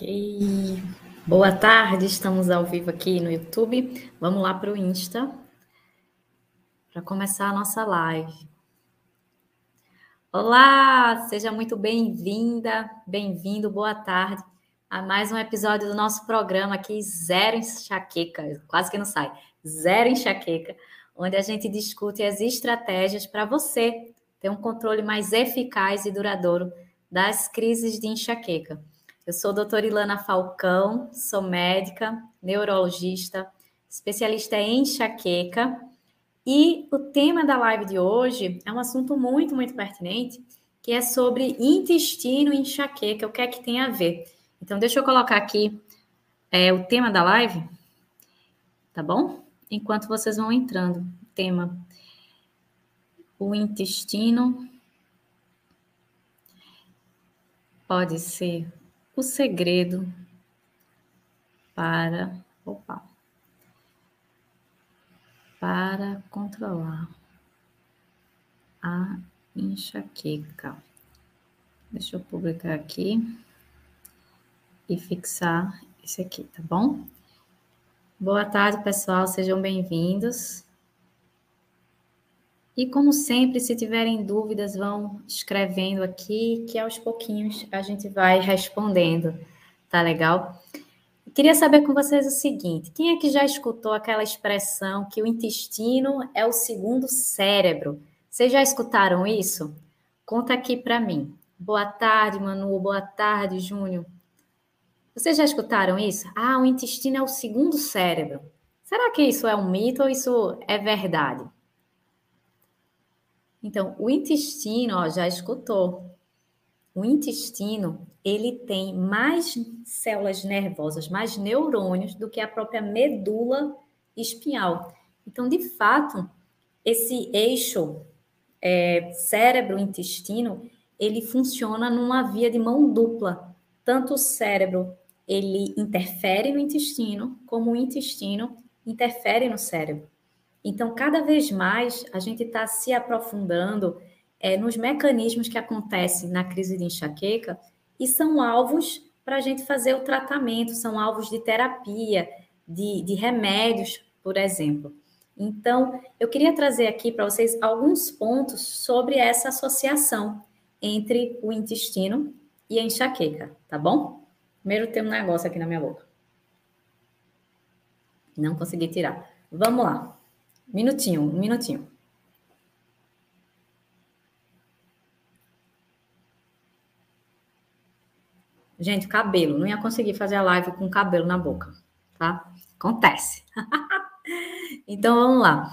Ok. Boa tarde, estamos ao vivo aqui no YouTube. Vamos lá para o Insta para começar a nossa live. Olá, seja muito bem-vinda, bem-vindo, boa tarde a mais um episódio do nosso programa aqui, Zero Enxaqueca, quase que não sai, Zero Enxaqueca, onde a gente discute as estratégias para você ter um controle mais eficaz e duradouro das crises de enxaqueca. Eu sou doutora Ilana Falcão, sou médica, neurologista, especialista em enxaqueca. E o tema da live de hoje é um assunto muito, muito pertinente, que é sobre intestino e enxaqueca, o que é que tem a ver. Então, deixa eu colocar aqui é, o tema da live, tá bom? Enquanto vocês vão entrando. Tema: o intestino pode ser o segredo para opa, para controlar a enxaqueca. Deixa eu publicar aqui e fixar esse aqui, tá bom? Boa tarde, pessoal, sejam bem-vindos. E como sempre, se tiverem dúvidas, vão escrevendo aqui, que aos pouquinhos a gente vai respondendo, tá legal? Queria saber com vocês o seguinte: quem é que já escutou aquela expressão que o intestino é o segundo cérebro? Vocês já escutaram isso? Conta aqui para mim. Boa tarde, Manu. Boa tarde, Júnior. Vocês já escutaram isso? Ah, o intestino é o segundo cérebro. Será que isso é um mito ou isso é verdade? Então, o intestino, ó, já escutou. O intestino, ele tem mais células nervosas, mais neurônios do que a própria medula espinhal. Então, de fato, esse eixo é, cérebro-intestino, ele funciona numa via de mão dupla. Tanto o cérebro, ele interfere no intestino, como o intestino interfere no cérebro. Então, cada vez mais a gente está se aprofundando é, nos mecanismos que acontecem na crise de enxaqueca e são alvos para a gente fazer o tratamento, são alvos de terapia, de, de remédios, por exemplo. Então, eu queria trazer aqui para vocês alguns pontos sobre essa associação entre o intestino e a enxaqueca, tá bom? Primeiro tem um negócio aqui na minha boca. Não consegui tirar. Vamos lá. Minutinho, um minutinho. Gente, cabelo. Não ia conseguir fazer a live com cabelo na boca, tá? Acontece. então, vamos lá.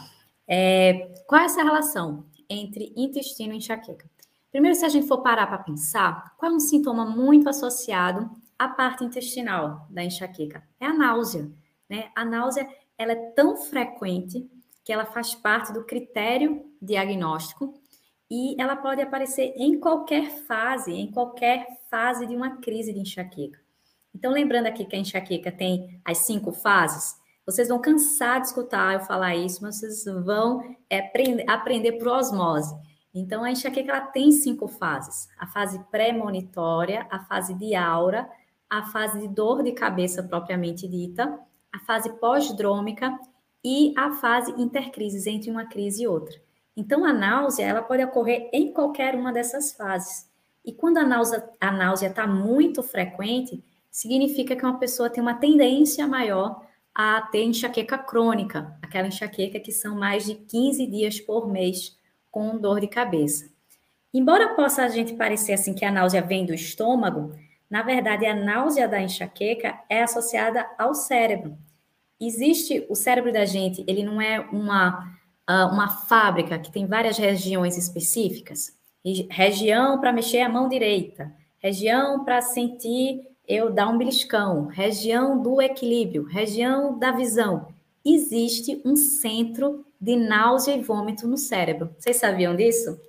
É, qual é essa relação entre intestino e enxaqueca? Primeiro, se a gente for parar para pensar, qual é um sintoma muito associado à parte intestinal da enxaqueca? É a náusea, né? A náusea, ela é tão frequente que ela faz parte do critério diagnóstico e ela pode aparecer em qualquer fase, em qualquer fase de uma crise de enxaqueca. Então, lembrando aqui que a enxaqueca tem as cinco fases, vocês vão cansar de escutar eu falar isso, mas vocês vão é, aprender, aprender por osmose. Então, a enxaqueca ela tem cinco fases: a fase pré-monitória, a fase de aura, a fase de dor de cabeça propriamente dita, a fase pós-drômica e a fase intercrises, entre uma crise e outra. Então, a náusea, ela pode ocorrer em qualquer uma dessas fases. E quando a náusea a náusea está muito frequente, significa que uma pessoa tem uma tendência maior a ter enxaqueca crônica, aquela enxaqueca que são mais de 15 dias por mês com dor de cabeça. Embora possa a gente parecer assim que a náusea vem do estômago, na verdade a náusea da enxaqueca é associada ao cérebro existe o cérebro da gente, ele não é uma, ah, uma fábrica que tem várias regiões específicas. Região para mexer a mão direita, região para sentir eu dar um beliscão, região do equilíbrio, região da visão. Existe um centro de náusea e vômito no cérebro. Vocês sabiam disso?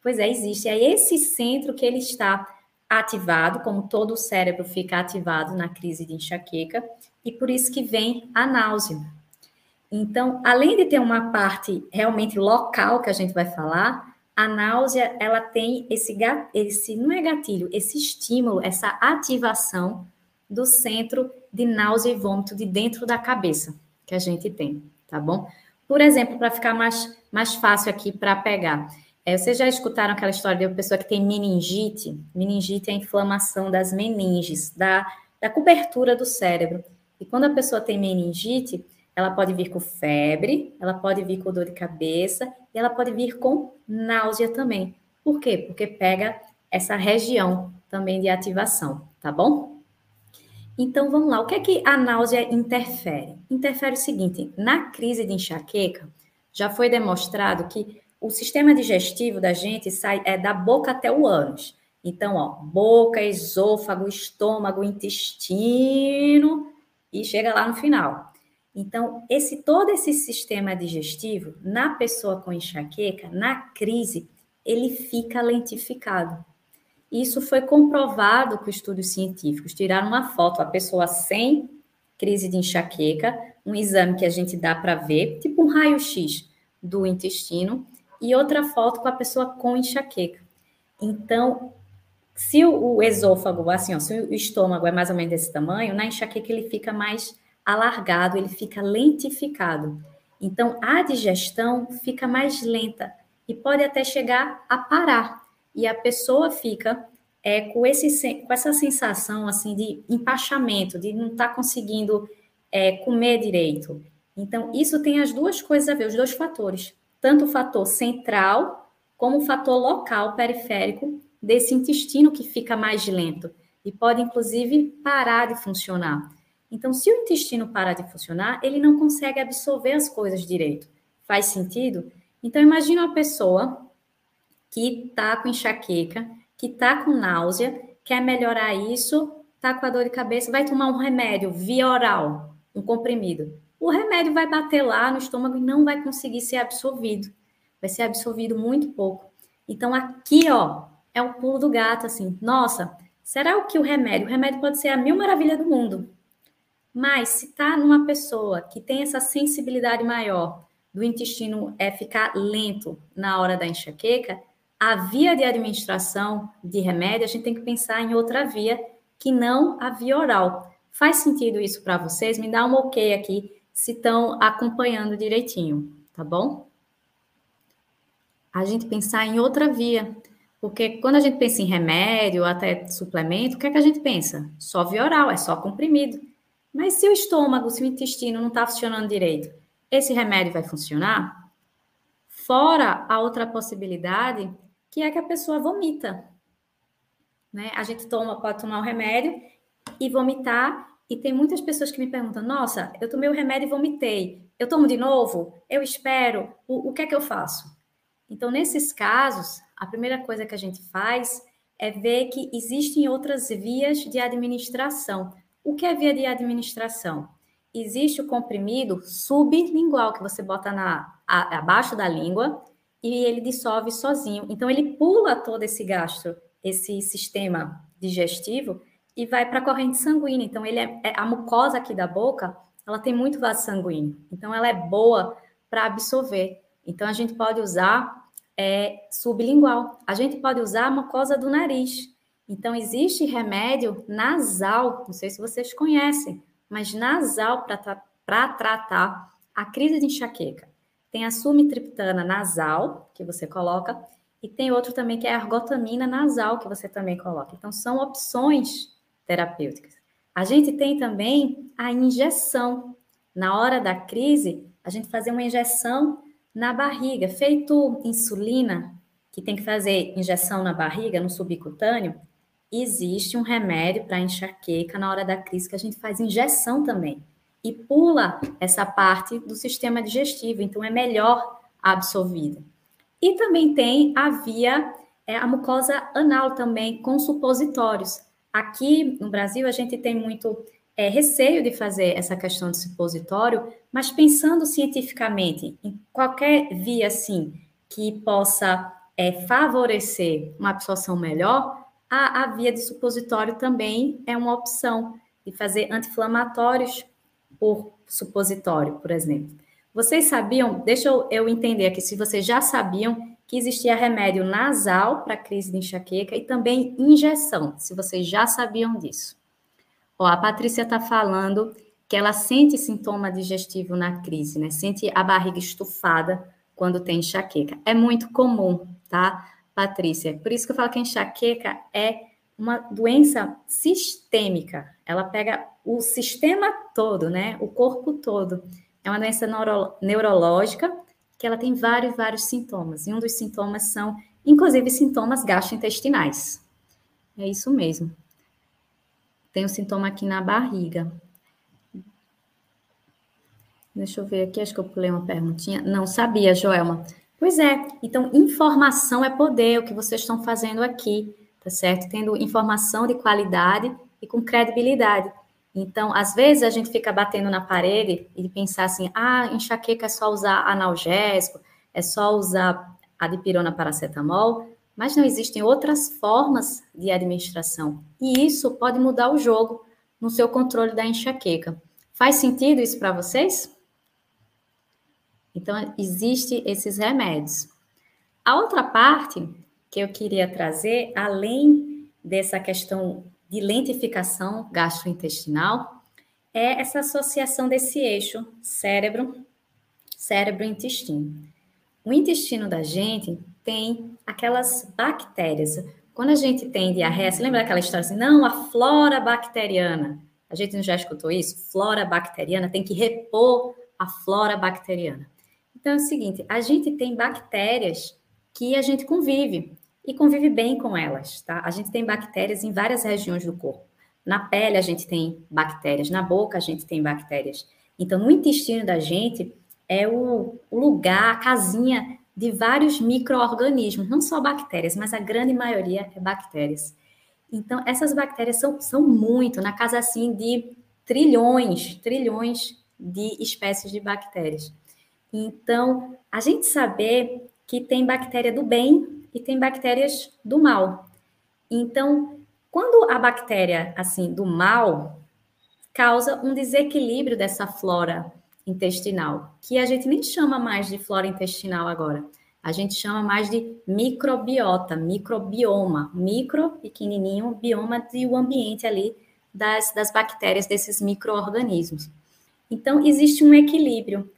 Pois é, existe. É esse centro que ele está ativado, como todo o cérebro fica ativado na crise de enxaqueca, e por isso que vem a náusea. Então, além de ter uma parte realmente local que a gente vai falar, a náusea ela tem esse esse não é gatilho, esse estímulo, essa ativação do centro de náusea e vômito de dentro da cabeça que a gente tem, tá bom? Por exemplo, para ficar mais, mais fácil aqui para pegar. É, vocês já escutaram aquela história de uma pessoa que tem meningite? Meningite é a inflamação das meninges, da, da cobertura do cérebro. E quando a pessoa tem meningite, ela pode vir com febre, ela pode vir com dor de cabeça e ela pode vir com náusea também. Por quê? Porque pega essa região também de ativação, tá bom? Então vamos lá, o que é que a náusea interfere? Interfere o seguinte: na crise de enxaqueca, já foi demonstrado que o sistema digestivo da gente sai é da boca até o ânus. Então, ó, boca, esôfago, estômago, intestino e chega lá no final. Então, esse todo esse sistema digestivo na pessoa com enxaqueca, na crise, ele fica lentificado. Isso foi comprovado com estudos científicos. Tiraram uma foto a pessoa sem crise de enxaqueca, um exame que a gente dá para ver, tipo um raio-x do intestino, e outra foto com a pessoa com enxaqueca. Então, se o, o esôfago, assim, ó, se o estômago é mais ou menos desse tamanho, na enxaqueca ele fica mais alargado, ele fica lentificado. Então, a digestão fica mais lenta e pode até chegar a parar. E a pessoa fica é, com, esse, com essa sensação assim de empachamento, de não estar tá conseguindo é, comer direito. Então, isso tem as duas coisas a ver, os dois fatores tanto o fator central como o fator local periférico desse intestino que fica mais lento e pode inclusive parar de funcionar. Então, se o intestino parar de funcionar, ele não consegue absorver as coisas direito. Faz sentido? Então, imagine uma pessoa que está com enxaqueca, que está com náusea, quer melhorar isso, está com a dor de cabeça, vai tomar um remédio via oral, um comprimido o remédio vai bater lá no estômago e não vai conseguir ser absorvido. Vai ser absorvido muito pouco. Então, aqui, ó, é o pulo do gato, assim. Nossa, será o que o remédio? O remédio pode ser a mil maravilha do mundo. Mas se tá numa pessoa que tem essa sensibilidade maior do intestino é ficar lento na hora da enxaqueca, a via de administração de remédio, a gente tem que pensar em outra via que não a via oral. Faz sentido isso para vocês? Me dá um ok aqui se estão acompanhando direitinho, tá bom? A gente pensar em outra via, porque quando a gente pensa em remédio, até suplemento, o que é que a gente pensa? Só via oral, é só comprimido. Mas se o estômago, se o intestino não está funcionando direito, esse remédio vai funcionar? Fora a outra possibilidade, que é que a pessoa vomita. Né? A gente toma, pode tomar o remédio e vomitar e tem muitas pessoas que me perguntam: nossa, eu tomei o remédio e vomitei. Eu tomo de novo? Eu espero? O, o que é que eu faço? Então, nesses casos, a primeira coisa que a gente faz é ver que existem outras vias de administração. O que é via de administração? Existe o comprimido sublingual que você bota na, a, abaixo da língua e ele dissolve sozinho. Então, ele pula todo esse gastro, esse sistema digestivo e vai para a corrente sanguínea. Então, ele é, é, a mucosa aqui da boca, ela tem muito vaso sanguíneo. Então, ela é boa para absorver. Então, a gente pode usar é, sublingual. A gente pode usar a mucosa do nariz. Então, existe remédio nasal, não sei se vocês conhecem, mas nasal para tratar a crise de enxaqueca. Tem a sumitriptana nasal, que você coloca, e tem outro também que é a argotamina nasal, que você também coloca. Então, são opções terapêuticas. A gente tem também a injeção. Na hora da crise, a gente fazer uma injeção na barriga, feito insulina, que tem que fazer injeção na barriga, no subcutâneo, existe um remédio para enxaqueca na hora da crise que a gente faz injeção também. E pula essa parte do sistema digestivo, então é melhor absorvida. E também tem a via, é, a mucosa anal também, com supositórios. Aqui no Brasil, a gente tem muito é, receio de fazer essa questão de supositório, mas pensando cientificamente em qualquer via assim que possa é, favorecer uma absorção melhor, a, a via de supositório também é uma opção de fazer anti-inflamatórios por supositório, por exemplo. Vocês sabiam, deixa eu, eu entender aqui se vocês já sabiam que existia remédio nasal para crise de enxaqueca e também injeção, se vocês já sabiam disso. Ó, a Patrícia está falando que ela sente sintoma digestivo na crise, né? Sente a barriga estufada quando tem enxaqueca. É muito comum, tá, Patrícia? Por isso que eu falo que a enxaqueca é uma doença sistêmica. Ela pega o sistema todo, né? O corpo todo. É uma doença neuro neurológica que ela tem vários, vários sintomas. E um dos sintomas são, inclusive, sintomas gastrointestinais. É isso mesmo. Tem um sintoma aqui na barriga. Deixa eu ver aqui, acho que eu pulei uma perguntinha. Não sabia, Joelma. Pois é, então informação é poder, o que vocês estão fazendo aqui, tá certo? Tendo informação de qualidade e com credibilidade. Então, às vezes a gente fica batendo na parede e pensar assim: ah, enxaqueca é só usar analgésico, é só usar a dipirona paracetamol, mas não existem outras formas de administração. E isso pode mudar o jogo no seu controle da enxaqueca. Faz sentido isso para vocês? Então, existe esses remédios. A outra parte que eu queria trazer, além dessa questão de lentificação gastrointestinal é essa associação desse eixo cérebro, cérebro-intestino. O intestino da gente tem aquelas bactérias. Quando a gente tem diarreia, você lembra daquela história assim? Não, a flora bacteriana. A gente não já escutou isso? Flora bacteriana tem que repor a flora bacteriana. Então é o seguinte: a gente tem bactérias que a gente convive e convive bem com elas, tá? A gente tem bactérias em várias regiões do corpo. Na pele a gente tem bactérias, na boca a gente tem bactérias. Então, no intestino da gente é o, lugar, a casinha de vários micro-organismos, não só bactérias, mas a grande maioria é bactérias. Então, essas bactérias são, são muito, na casa assim de trilhões, trilhões de espécies de bactérias. Então, a gente saber que tem bactéria do bem e tem bactérias do mal. Então, quando a bactéria assim do mal causa um desequilíbrio dessa flora intestinal, que a gente nem chama mais de flora intestinal agora. A gente chama mais de microbiota, microbioma, micro, pequenininho, bioma de o ambiente ali das, das bactérias, desses micro-organismos. Então, existe um equilíbrio.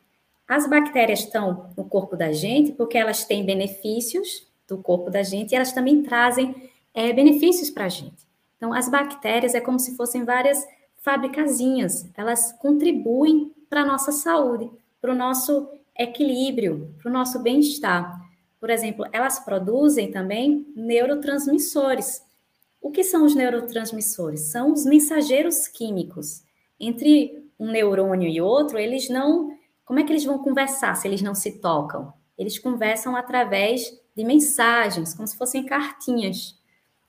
As bactérias estão no corpo da gente porque elas têm benefícios do corpo da gente e elas também trazem é, benefícios para a gente. Então, as bactérias é como se fossem várias fabricazinhas, elas contribuem para a nossa saúde, para o nosso equilíbrio, para o nosso bem-estar. Por exemplo, elas produzem também neurotransmissores. O que são os neurotransmissores? São os mensageiros químicos. Entre um neurônio e outro, eles não. Como é que eles vão conversar se eles não se tocam? Eles conversam através de mensagens, como se fossem cartinhas.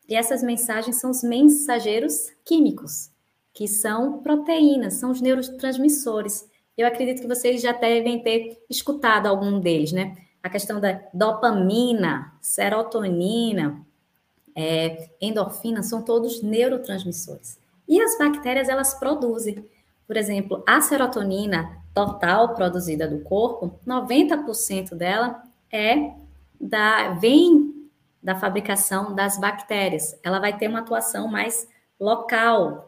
E essas mensagens são os mensageiros químicos, que são proteínas, são os neurotransmissores. Eu acredito que vocês já devem ter escutado algum deles, né? A questão da dopamina, serotonina, é, endorfina, são todos neurotransmissores. E as bactérias, elas produzem. Por exemplo, a serotonina total produzida do corpo, 90% dela é da, vem da fabricação das bactérias. Ela vai ter uma atuação mais local,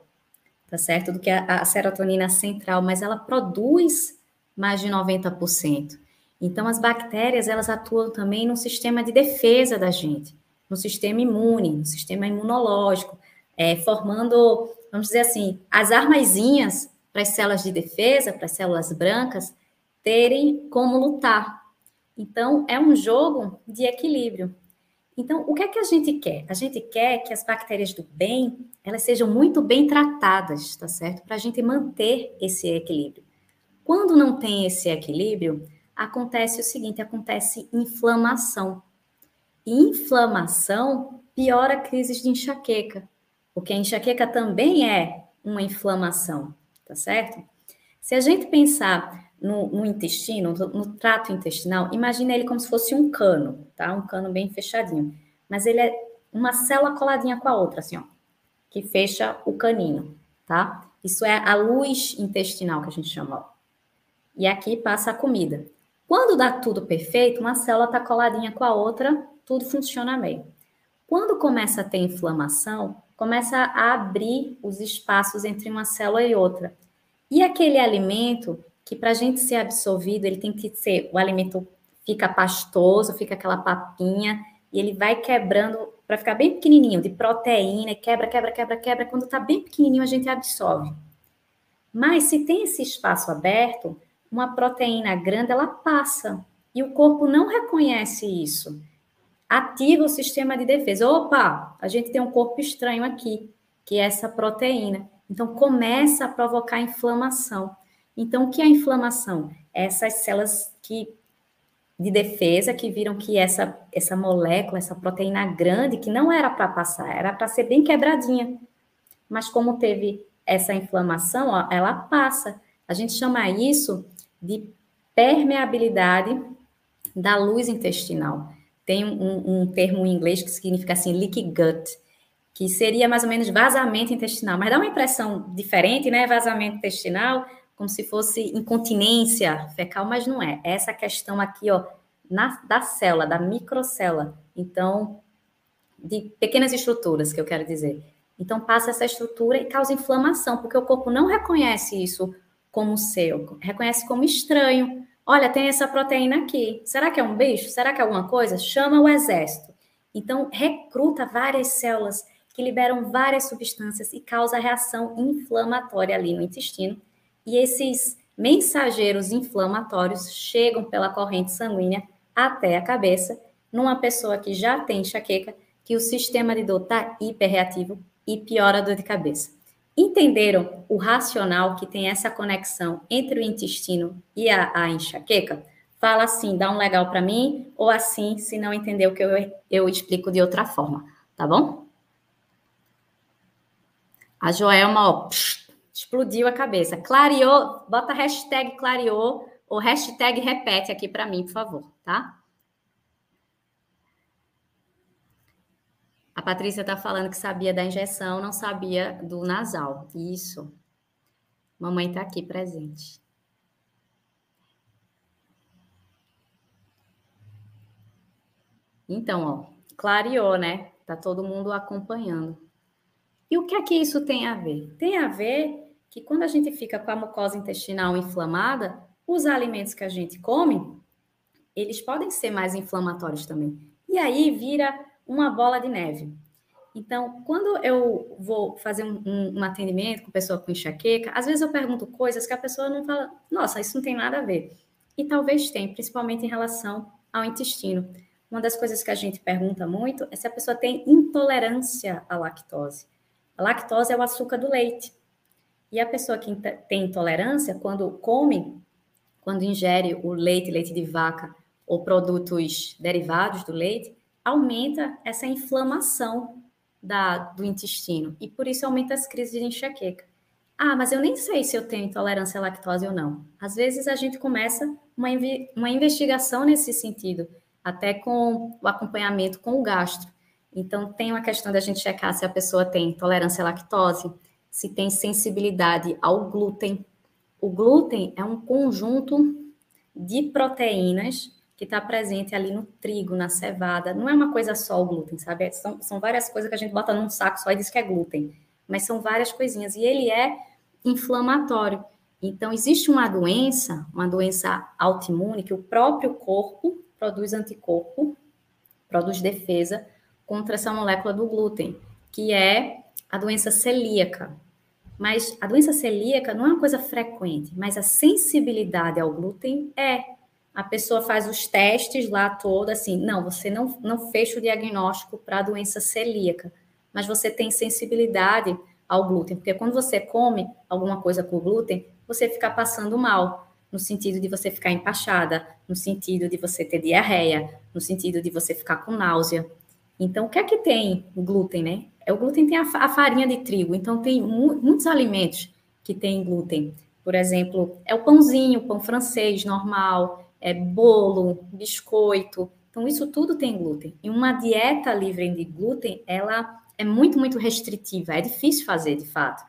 tá certo? Do que a, a serotonina central, mas ela produz mais de 90%. Então, as bactérias, elas atuam também no sistema de defesa da gente, no sistema imune, no sistema imunológico, é, formando, vamos dizer assim, as armazinhas para as células de defesa, para as células brancas, terem como lutar, então, é um jogo de equilíbrio. Então, o que é que a gente quer? A gente quer que as bactérias do bem, elas sejam muito bem tratadas, tá certo? Para a gente manter esse equilíbrio. Quando não tem esse equilíbrio, acontece o seguinte, acontece inflamação. E inflamação piora crises de enxaqueca, porque a enxaqueca também é uma inflamação, tá certo? Se a gente pensar no, no intestino, no, no, trato intestinal, imagina ele como se fosse um cano, tá? Um cano bem fechadinho. Mas ele é uma célula coladinha com a outra, assim, ó, que fecha o caninho, tá? Isso é a luz intestinal que a gente chama, ó. E aqui passa a comida. Quando dá tudo perfeito, uma célula tá coladinha com a outra, tudo funciona bem. Quando começa a ter inflamação, começa a abrir os espaços entre uma célula e outra. E aquele alimento que para a gente ser absorvido, ele tem que ser, o alimento fica pastoso, fica aquela papinha, e ele vai quebrando para ficar bem pequenininho, de proteína, quebra, quebra, quebra, quebra. Quando está bem pequenininho, a gente absorve. Mas se tem esse espaço aberto, uma proteína grande, ela passa. E o corpo não reconhece isso. Ativa o sistema de defesa. Opa, a gente tem um corpo estranho aqui, que é essa proteína. Então, começa a provocar inflamação. Então, o que é a inflamação? Essas células que de defesa que viram que essa, essa molécula, essa proteína grande, que não era para passar, era para ser bem quebradinha. Mas como teve essa inflamação, ó, ela passa. A gente chama isso de permeabilidade da luz intestinal. Tem um, um termo em inglês que significa assim, leaky gut, que seria mais ou menos vazamento intestinal, mas dá uma impressão diferente, né? Vazamento intestinal, como se fosse incontinência fecal, mas não é. É essa questão aqui, ó, na, da célula, da microcélula. Então, de pequenas estruturas, que eu quero dizer. Então, passa essa estrutura e causa inflamação, porque o corpo não reconhece isso como seu, reconhece como estranho. Olha, tem essa proteína aqui. Será que é um bicho? Será que é alguma coisa? Chama o exército. Então, recruta várias células que liberam várias substâncias e causa reação inflamatória ali no intestino e esses mensageiros inflamatórios chegam pela corrente sanguínea até a cabeça, numa pessoa que já tem enxaqueca, que o sistema de dor está hiperreativo e piora a dor de cabeça. Entenderam o racional que tem essa conexão entre o intestino e a, a enxaqueca? Fala assim, dá um legal para mim, ou assim, se não entendeu que eu, eu explico de outra forma, tá bom? A Joelma, ó, psh, Explodiu a cabeça. Clareou, bota hashtag clareou ou hashtag repete aqui para mim, por favor, tá? A Patrícia está falando que sabia da injeção, não sabia do nasal. Isso. Mamãe está aqui presente. Então, ó, clareou, né? Tá todo mundo acompanhando. E o que é que isso tem a ver? Tem a ver que quando a gente fica com a mucosa intestinal inflamada, os alimentos que a gente come, eles podem ser mais inflamatórios também. E aí vira uma bola de neve. Então, quando eu vou fazer um, um, um, atendimento com pessoa com enxaqueca, às vezes eu pergunto coisas que a pessoa não fala, nossa, isso não tem nada a ver. E talvez tenha, principalmente em relação ao intestino. Uma das coisas que a gente pergunta muito é se a pessoa tem intolerância à lactose. A lactose é o açúcar do leite. E a pessoa que tem intolerância, quando come, quando ingere o leite, leite de vaca ou produtos derivados do leite, aumenta essa inflamação da, do intestino e por isso aumenta as crises de enxaqueca. Ah, mas eu nem sei se eu tenho intolerância à lactose ou não. Às vezes a gente começa uma, uma investigação nesse sentido, até com o acompanhamento com o gastro. Então, tem uma questão da gente checar se a pessoa tem intolerância à lactose, se tem sensibilidade ao glúten. O glúten é um conjunto de proteínas que está presente ali no trigo, na cevada. Não é uma coisa só o glúten, sabe? São, são várias coisas que a gente bota num saco só e diz que é glúten. Mas são várias coisinhas. E ele é inflamatório. Então, existe uma doença, uma doença autoimune, que o próprio corpo produz anticorpo, produz defesa contra essa molécula do glúten, que é a doença celíaca. Mas a doença celíaca não é uma coisa frequente, mas a sensibilidade ao glúten é. A pessoa faz os testes lá todo, assim, não, você não, não fecha o diagnóstico para a doença celíaca, mas você tem sensibilidade ao glúten, porque quando você come alguma coisa com glúten, você fica passando mal, no sentido de você ficar empachada, no sentido de você ter diarreia, no sentido de você ficar com náusea. Então, o que é que tem glúten, né? O glúten tem a, a farinha de trigo, então tem mu muitos alimentos que têm glúten. Por exemplo, é o pãozinho, pão francês normal, é bolo, biscoito. Então, isso tudo tem glúten. E uma dieta livre de glúten, ela é muito, muito restritiva, é difícil fazer, de fato.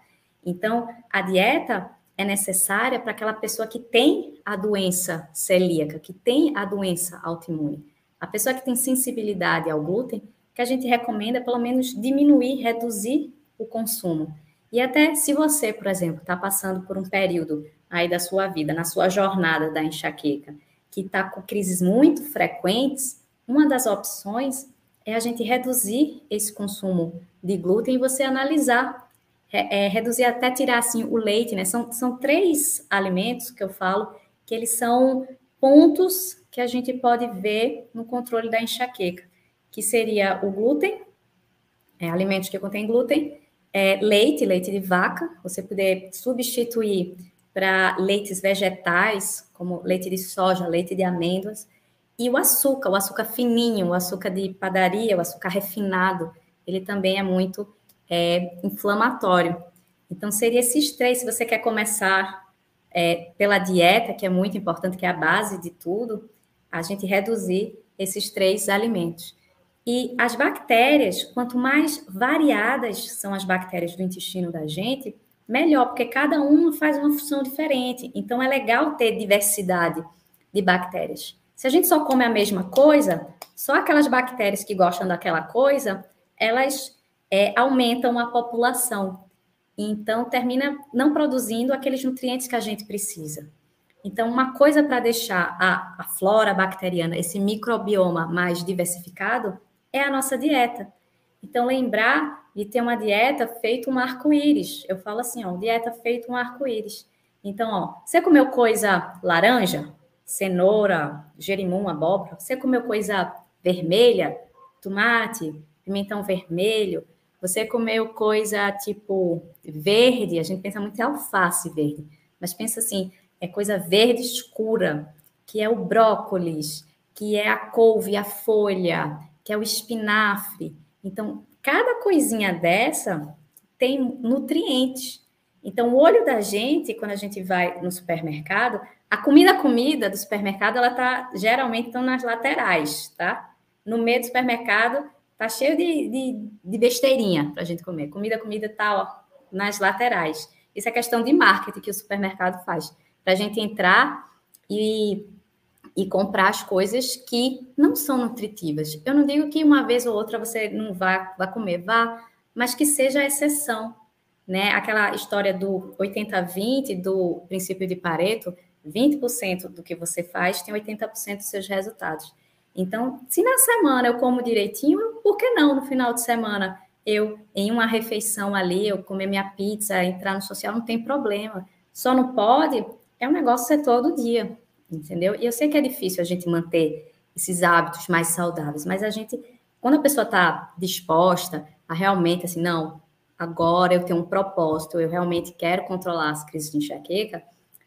Então, a dieta é necessária para aquela pessoa que tem a doença celíaca, que tem a doença autoimune. A pessoa que tem sensibilidade ao glúten, que a gente recomenda pelo menos diminuir, reduzir o consumo. E até se você, por exemplo, está passando por um período aí da sua vida, na sua jornada da enxaqueca, que está com crises muito frequentes, uma das opções é a gente reduzir esse consumo de glúten e você analisar, é, é, reduzir até tirar assim o leite, né? São, são três alimentos que eu falo que eles são pontos que a gente pode ver no controle da enxaqueca, que seria o glúten, é, alimentos que contêm glúten, é, leite, leite de vaca, você poder substituir para leites vegetais, como leite de soja, leite de amêndoas, e o açúcar, o açúcar fininho, o açúcar de padaria, o açúcar refinado, ele também é muito é, inflamatório. Então, seria esses três, se você quer começar é, pela dieta, que é muito importante, que é a base de tudo, a gente reduzir esses três alimentos. E as bactérias, quanto mais variadas são as bactérias do intestino da gente, melhor, porque cada uma faz uma função diferente. Então, é legal ter diversidade de bactérias. Se a gente só come a mesma coisa, só aquelas bactérias que gostam daquela coisa, elas é, aumentam a população. Então, termina não produzindo aqueles nutrientes que a gente precisa. Então, uma coisa para deixar a, a flora bacteriana, esse microbioma mais diversificado, é a nossa dieta. Então, lembrar de ter uma dieta feita um arco-íris. Eu falo assim, ó, dieta feita um arco-íris. Então, ó, você comeu coisa laranja? cenoura, gerimum, abóbora, você comeu coisa vermelha, tomate, pimentão vermelho, você comeu coisa tipo verde, a gente pensa muito em alface verde, mas pensa assim, é coisa verde escura, que é o brócolis, que é a couve, a folha, que é o espinafre. Então, cada coisinha dessa tem nutrientes. Então, o olho da gente, quando a gente vai no supermercado, a comida, comida do supermercado, ela tá geralmente estão nas laterais, tá? No meio do supermercado tá cheio de, de, de besteirinha para a gente comer. Comida, comida tá ó, nas laterais. Isso é questão de marketing que o supermercado faz para a gente entrar e, e comprar as coisas que não são nutritivas. Eu não digo que uma vez ou outra você não vá, vá comer, vá, mas que seja a exceção. Né? Aquela história do 80-20, do princípio de Pareto, 20% do que você faz tem 80% dos seus resultados. Então, se na semana eu como direitinho, por que não no final de semana eu, em uma refeição ali, eu comer minha pizza, entrar no social, não tem problema. Só não pode, é um negócio ser todo dia, entendeu? E eu sei que é difícil a gente manter esses hábitos mais saudáveis, mas a gente, quando a pessoa está disposta a realmente, assim, não, agora eu tenho um propósito, eu realmente quero controlar as crises de enxaqueca,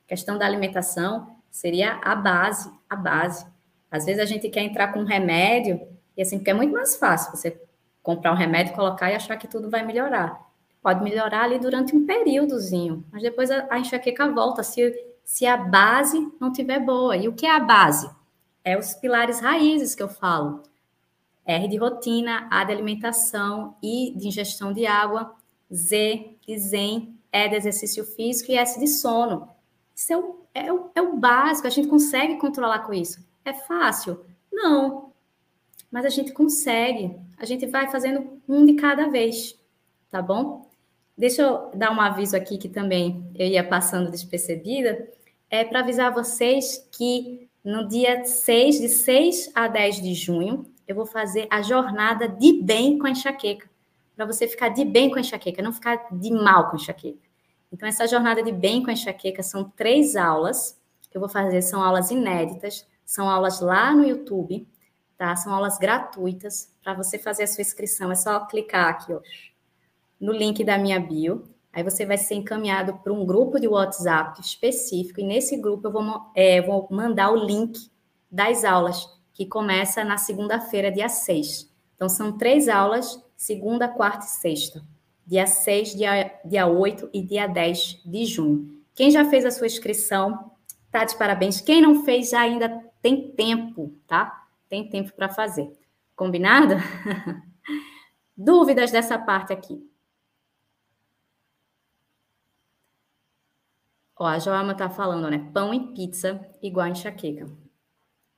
questão da alimentação seria a base, a base. Às vezes a gente quer entrar com um remédio, e assim, porque é muito mais fácil você comprar um remédio, colocar e achar que tudo vai melhorar. Pode melhorar ali durante um períodozinho, mas depois a, a enxaqueca volta se, se a base não tiver boa. E o que é a base? É os pilares raízes que eu falo. R de rotina, A de alimentação, I de ingestão de água, Z de zen, E de exercício físico e S de sono. Isso é o, é, o, é o básico, a gente consegue controlar com isso. É fácil? Não. Mas a gente consegue. A gente vai fazendo um de cada vez, tá bom? Deixa eu dar um aviso aqui que também eu ia passando despercebida. É para avisar vocês que no dia 6, de 6 a 10 de junho, eu vou fazer a jornada de bem com a enxaqueca. Para você ficar de bem com a enxaqueca, não ficar de mal com a enxaqueca. Então, essa jornada de bem com a enxaqueca são três aulas que eu vou fazer, são aulas inéditas, são aulas lá no YouTube, tá? São aulas gratuitas para você fazer a sua inscrição. É só clicar aqui, ó, no link da minha bio. Aí você vai ser encaminhado para um grupo de WhatsApp específico, e nesse grupo eu vou, é, vou mandar o link das aulas, que começa na segunda-feira, dia 6. Então, são três aulas, segunda, quarta e sexta dia 6, dia, dia 8 e dia 10 de junho. Quem já fez a sua inscrição, tá de parabéns. Quem não fez, já ainda tem tempo, tá? Tem tempo para fazer. Combinado? Dúvidas dessa parte aqui? Ó, a Joama tá falando, né? Pão e pizza igual enxaqueca.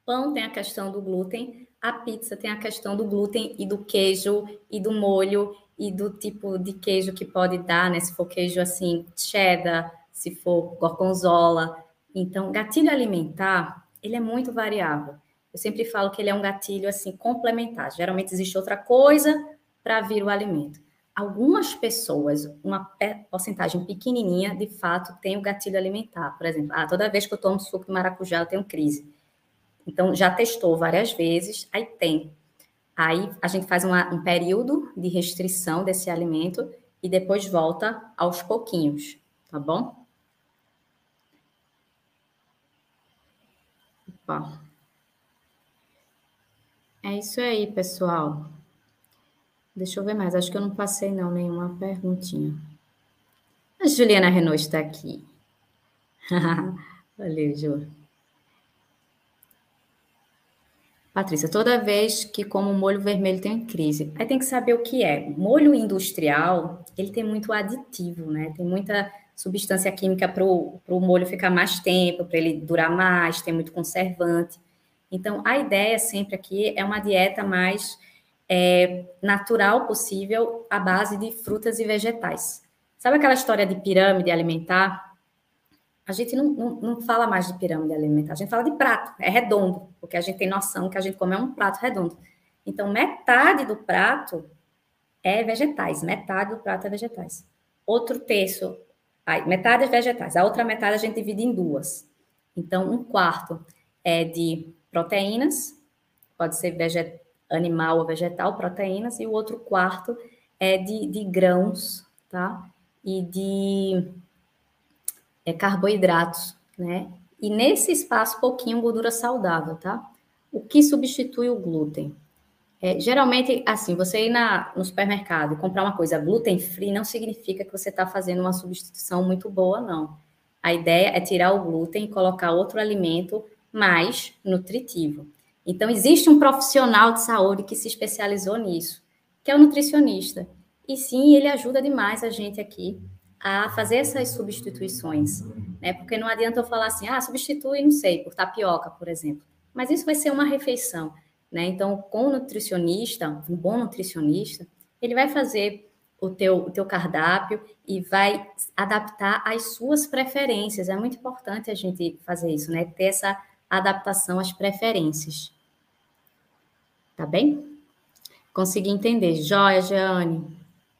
Pão tem a questão do glúten, a pizza tem a questão do glúten e do queijo e do molho e do tipo de queijo que pode dar, né? Se for queijo assim, cheddar, se for gorgonzola. Então, gatilho alimentar, ele é muito variável. Eu sempre falo que ele é um gatilho assim complementar. Geralmente existe outra coisa para vir o alimento. Algumas pessoas, uma porcentagem pequenininha, de fato, tem o gatilho alimentar. Por exemplo, ah, toda vez que eu tomo suco de maracujá, eu tenho crise. Então, já testou várias vezes, aí tem. Aí a gente faz uma, um período de restrição desse alimento e depois volta aos pouquinhos, tá bom? Opa. É isso aí, pessoal. Deixa eu ver mais. Acho que eu não passei não nenhuma perguntinha. A Juliana Renault está aqui. Valeu, Ju. Patrícia, toda vez que como molho vermelho tem crise, aí tem que saber o que é. Molho industrial, ele tem muito aditivo, né? Tem muita substância química para o molho ficar mais tempo, para ele durar mais, tem muito conservante. Então, a ideia sempre aqui é uma dieta mais é, natural possível, à base de frutas e vegetais. Sabe aquela história de pirâmide alimentar? a gente não, não, não, fala mais de pirâmide alimentar, a gente fala de prato, é redondo, porque a gente tem noção que a gente come é um prato redondo. Então, metade do prato é vegetais, metade do prato é vegetais. Outro terço, metade é vegetais, a outra metade a gente divide em duas. Então, um quarto é de proteínas, pode ser veget, animal ou vegetal, proteínas, e o outro quarto é de, de grãos, tá? E de é, carboidratos, né? E nesse espaço, pouquinho gordura saudável, tá? O que substitui o glúten? É, geralmente, assim, você ir na, no supermercado e comprar uma coisa gluten free não significa que você está fazendo uma substituição muito boa, não. A ideia é tirar o glúten e colocar outro alimento mais nutritivo. Então, existe um profissional de saúde que se especializou nisso, que é o nutricionista. E sim, ele ajuda demais a gente aqui a fazer essas substituições, né? Porque não adianta eu falar assim, ah, substitui, não sei, por tapioca, por exemplo. Mas isso vai ser uma refeição, né? Então, com o nutricionista, um bom nutricionista, ele vai fazer o teu, o teu cardápio e vai adaptar às suas preferências. É muito importante a gente fazer isso, né? Ter essa adaptação às preferências. Tá bem? Consegui entender. Joia, Jeane.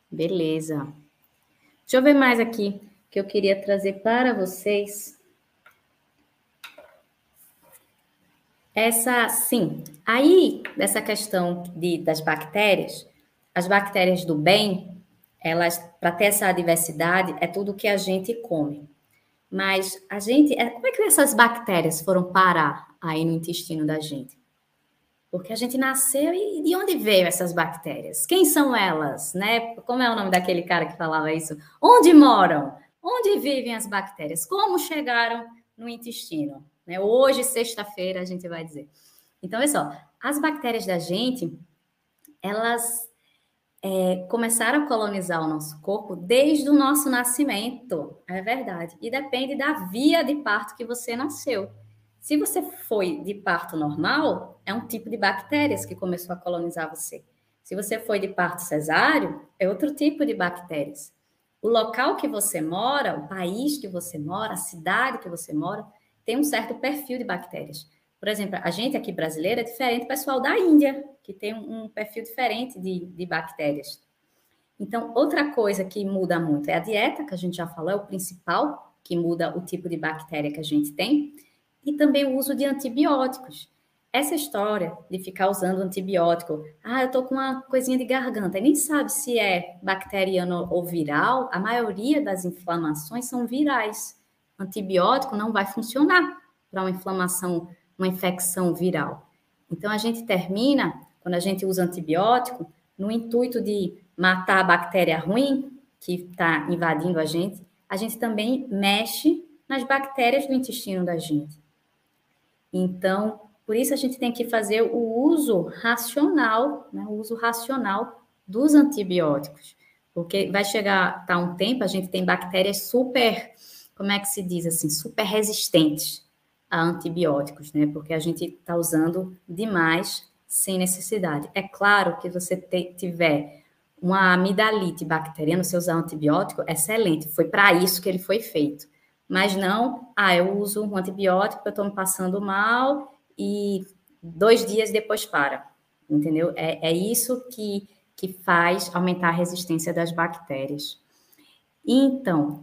Beleza. Deixa eu ver mais aqui que eu queria trazer para vocês. Essa, sim. Aí, dessa questão de, das bactérias, as bactérias do bem, elas, para ter essa diversidade, é tudo que a gente come. Mas a gente, é, como é que essas bactérias foram parar aí no intestino da gente? Porque a gente nasceu e de onde veio essas bactérias? Quem são elas, né? Como é o nome daquele cara que falava isso? Onde moram? Onde vivem as bactérias? Como chegaram no intestino? Né? Hoje, sexta-feira, a gente vai dizer. Então, olha só, as bactérias da gente, elas é, começaram a colonizar o nosso corpo desde o nosso nascimento, é verdade. E depende da via de parto que você nasceu. Se você foi de parto normal, é um tipo de bactérias que começou a colonizar você. Se você foi de parto cesáreo, é outro tipo de bactérias. O local que você mora, o país que você mora, a cidade que você mora, tem um certo perfil de bactérias. Por exemplo, a gente aqui brasileira é diferente do pessoal da Índia, que tem um perfil diferente de, de bactérias. Então, outra coisa que muda muito é a dieta, que a gente já falou, é o principal que muda o tipo de bactéria que a gente tem e também o uso de antibióticos. Essa história de ficar usando antibiótico, ah, eu tô com uma coisinha de garganta, e nem sabe se é bacteriano ou viral, a maioria das inflamações são virais. Antibiótico não vai funcionar para uma inflamação, uma infecção viral. Então a gente termina, quando a gente usa antibiótico, no intuito de matar a bactéria ruim que está invadindo a gente, a gente também mexe nas bactérias do intestino da gente. Então, por isso a gente tem que fazer o uso racional, né, o uso racional dos antibióticos, porque vai chegar tá um tempo a gente tem bactérias super, como é que se diz assim, super resistentes a antibióticos, né? Porque a gente está usando demais sem necessidade. É claro que você te, tiver uma amidalite bacteriana, você usar um antibiótico, excelente. Foi para isso que ele foi feito. Mas não, ah, eu uso um antibiótico, eu estou me passando mal e dois dias depois para. Entendeu? É, é isso que, que faz aumentar a resistência das bactérias. Então,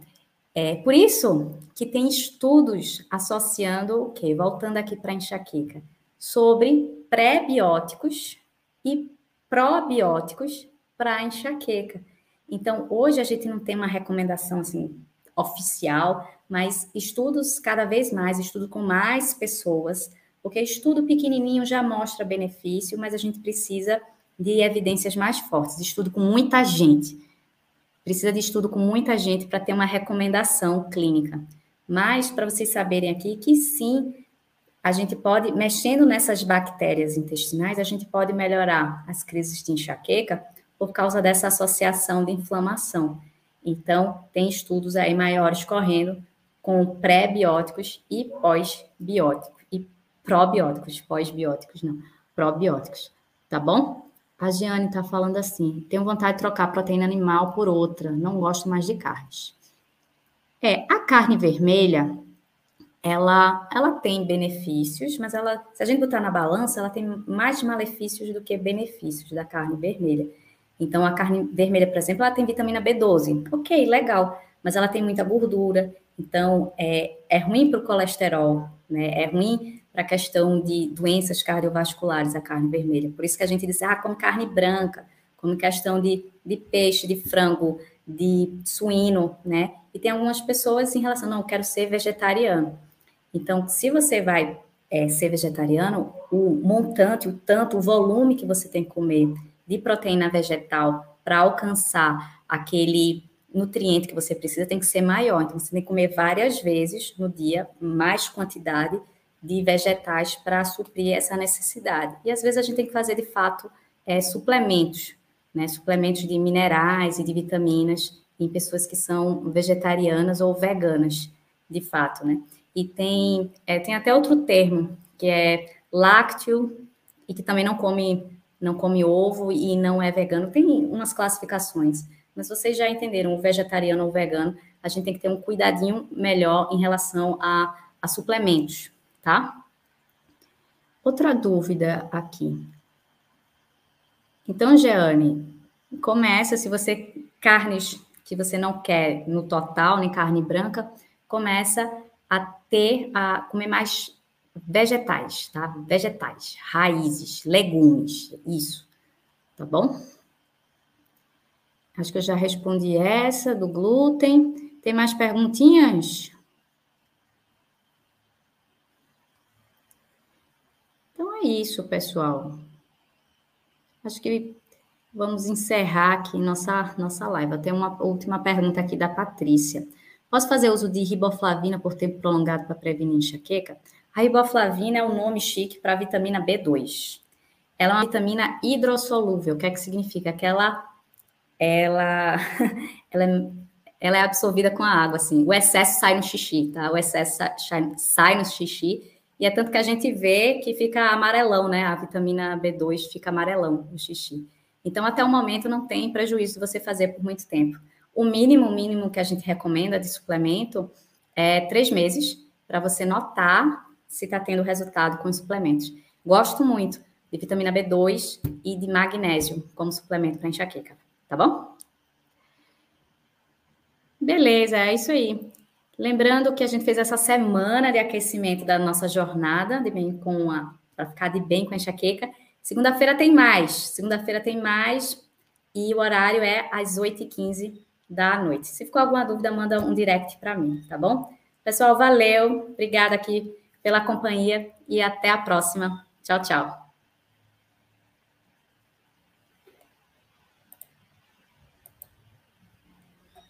é por isso que tem estudos associando o quê? Voltando aqui para a enxaqueca, sobre pré-bióticos e probióticos para a enxaqueca. Então, hoje a gente não tem uma recomendação assim oficial, mas estudos cada vez mais, estudo com mais pessoas, porque estudo pequenininho já mostra benefício, mas a gente precisa de evidências mais fortes, estudo com muita gente. Precisa de estudo com muita gente para ter uma recomendação clínica. Mas para vocês saberem aqui que sim, a gente pode, mexendo nessas bactérias intestinais, a gente pode melhorar as crises de enxaqueca por causa dessa associação de inflamação. Então, tem estudos aí maiores correndo com pré-bióticos e pós-bióticos, e probióticos, pós-bióticos, não, probióticos, tá bom? A Giane está falando assim: tenho vontade de trocar proteína animal por outra, não gosto mais de carnes. É, a carne vermelha, ela, ela tem benefícios, mas ela, se a gente botar na balança, ela tem mais malefícios do que benefícios da carne vermelha. Então, a carne vermelha, por exemplo, ela tem vitamina B12. Ok, legal, mas ela tem muita gordura, então é, é ruim para o colesterol, né? É ruim para a questão de doenças cardiovasculares, a carne vermelha. Por isso que a gente diz, ah, come carne branca, como questão de, de peixe, de frango, de suíno, né? E tem algumas pessoas em relação, não, eu quero ser vegetariano. Então, se você vai é, ser vegetariano, o montante, o tanto, o volume que você tem que comer de proteína vegetal para alcançar aquele nutriente que você precisa tem que ser maior. Então, você tem que comer várias vezes no dia, mais quantidade de vegetais para suprir essa necessidade. E às vezes a gente tem que fazer, de fato, é, suplementos, né? Suplementos de minerais e de vitaminas em pessoas que são vegetarianas ou veganas, de fato, né? E tem, é, tem até outro termo, que é lácteo, e que também não come, não come ovo e não é vegano. Tem umas classificações, mas vocês já entenderam, o vegetariano ou vegano, a gente tem que ter um cuidadinho melhor em relação a, a suplementos, tá? Outra dúvida aqui. Então, Jeane, começa, se você, carnes que você não quer no total, nem carne branca, começa a ter, a comer mais vegetais, tá? Vegetais, raízes, legumes, isso, tá bom? Acho que eu já respondi essa do glúten. Tem mais perguntinhas? Então é isso, pessoal. Acho que vamos encerrar aqui nossa, nossa live. Tenho uma última pergunta aqui da Patrícia. Posso fazer uso de riboflavina por tempo prolongado para prevenir enxaqueca? A riboflavina é o um nome chique para a vitamina B2. Ela é uma vitamina hidrossolúvel. O que é que significa? Que ela, ela, ela, é, ela é absorvida com a água, assim. O excesso sai no xixi, tá? O excesso sai, sai no xixi. E é tanto que a gente vê que fica amarelão, né? A vitamina B2 fica amarelão no xixi. Então, até o momento, não tem prejuízo você fazer por muito tempo. O mínimo, mínimo que a gente recomenda de suplemento é três meses para você notar se está tendo resultado com os suplementos. Gosto muito de vitamina B2 e de magnésio como suplemento para enxaqueca, tá bom? Beleza, é isso aí. Lembrando que a gente fez essa semana de aquecimento da nossa jornada de bem com a para ficar de bem com a enxaqueca. Segunda-feira tem mais. Segunda-feira tem mais e o horário é às 8h15 da noite. Se ficou alguma dúvida, manda um direct para mim, tá bom? Pessoal, valeu. Obrigada aqui pela companhia e até a próxima. Tchau, tchau.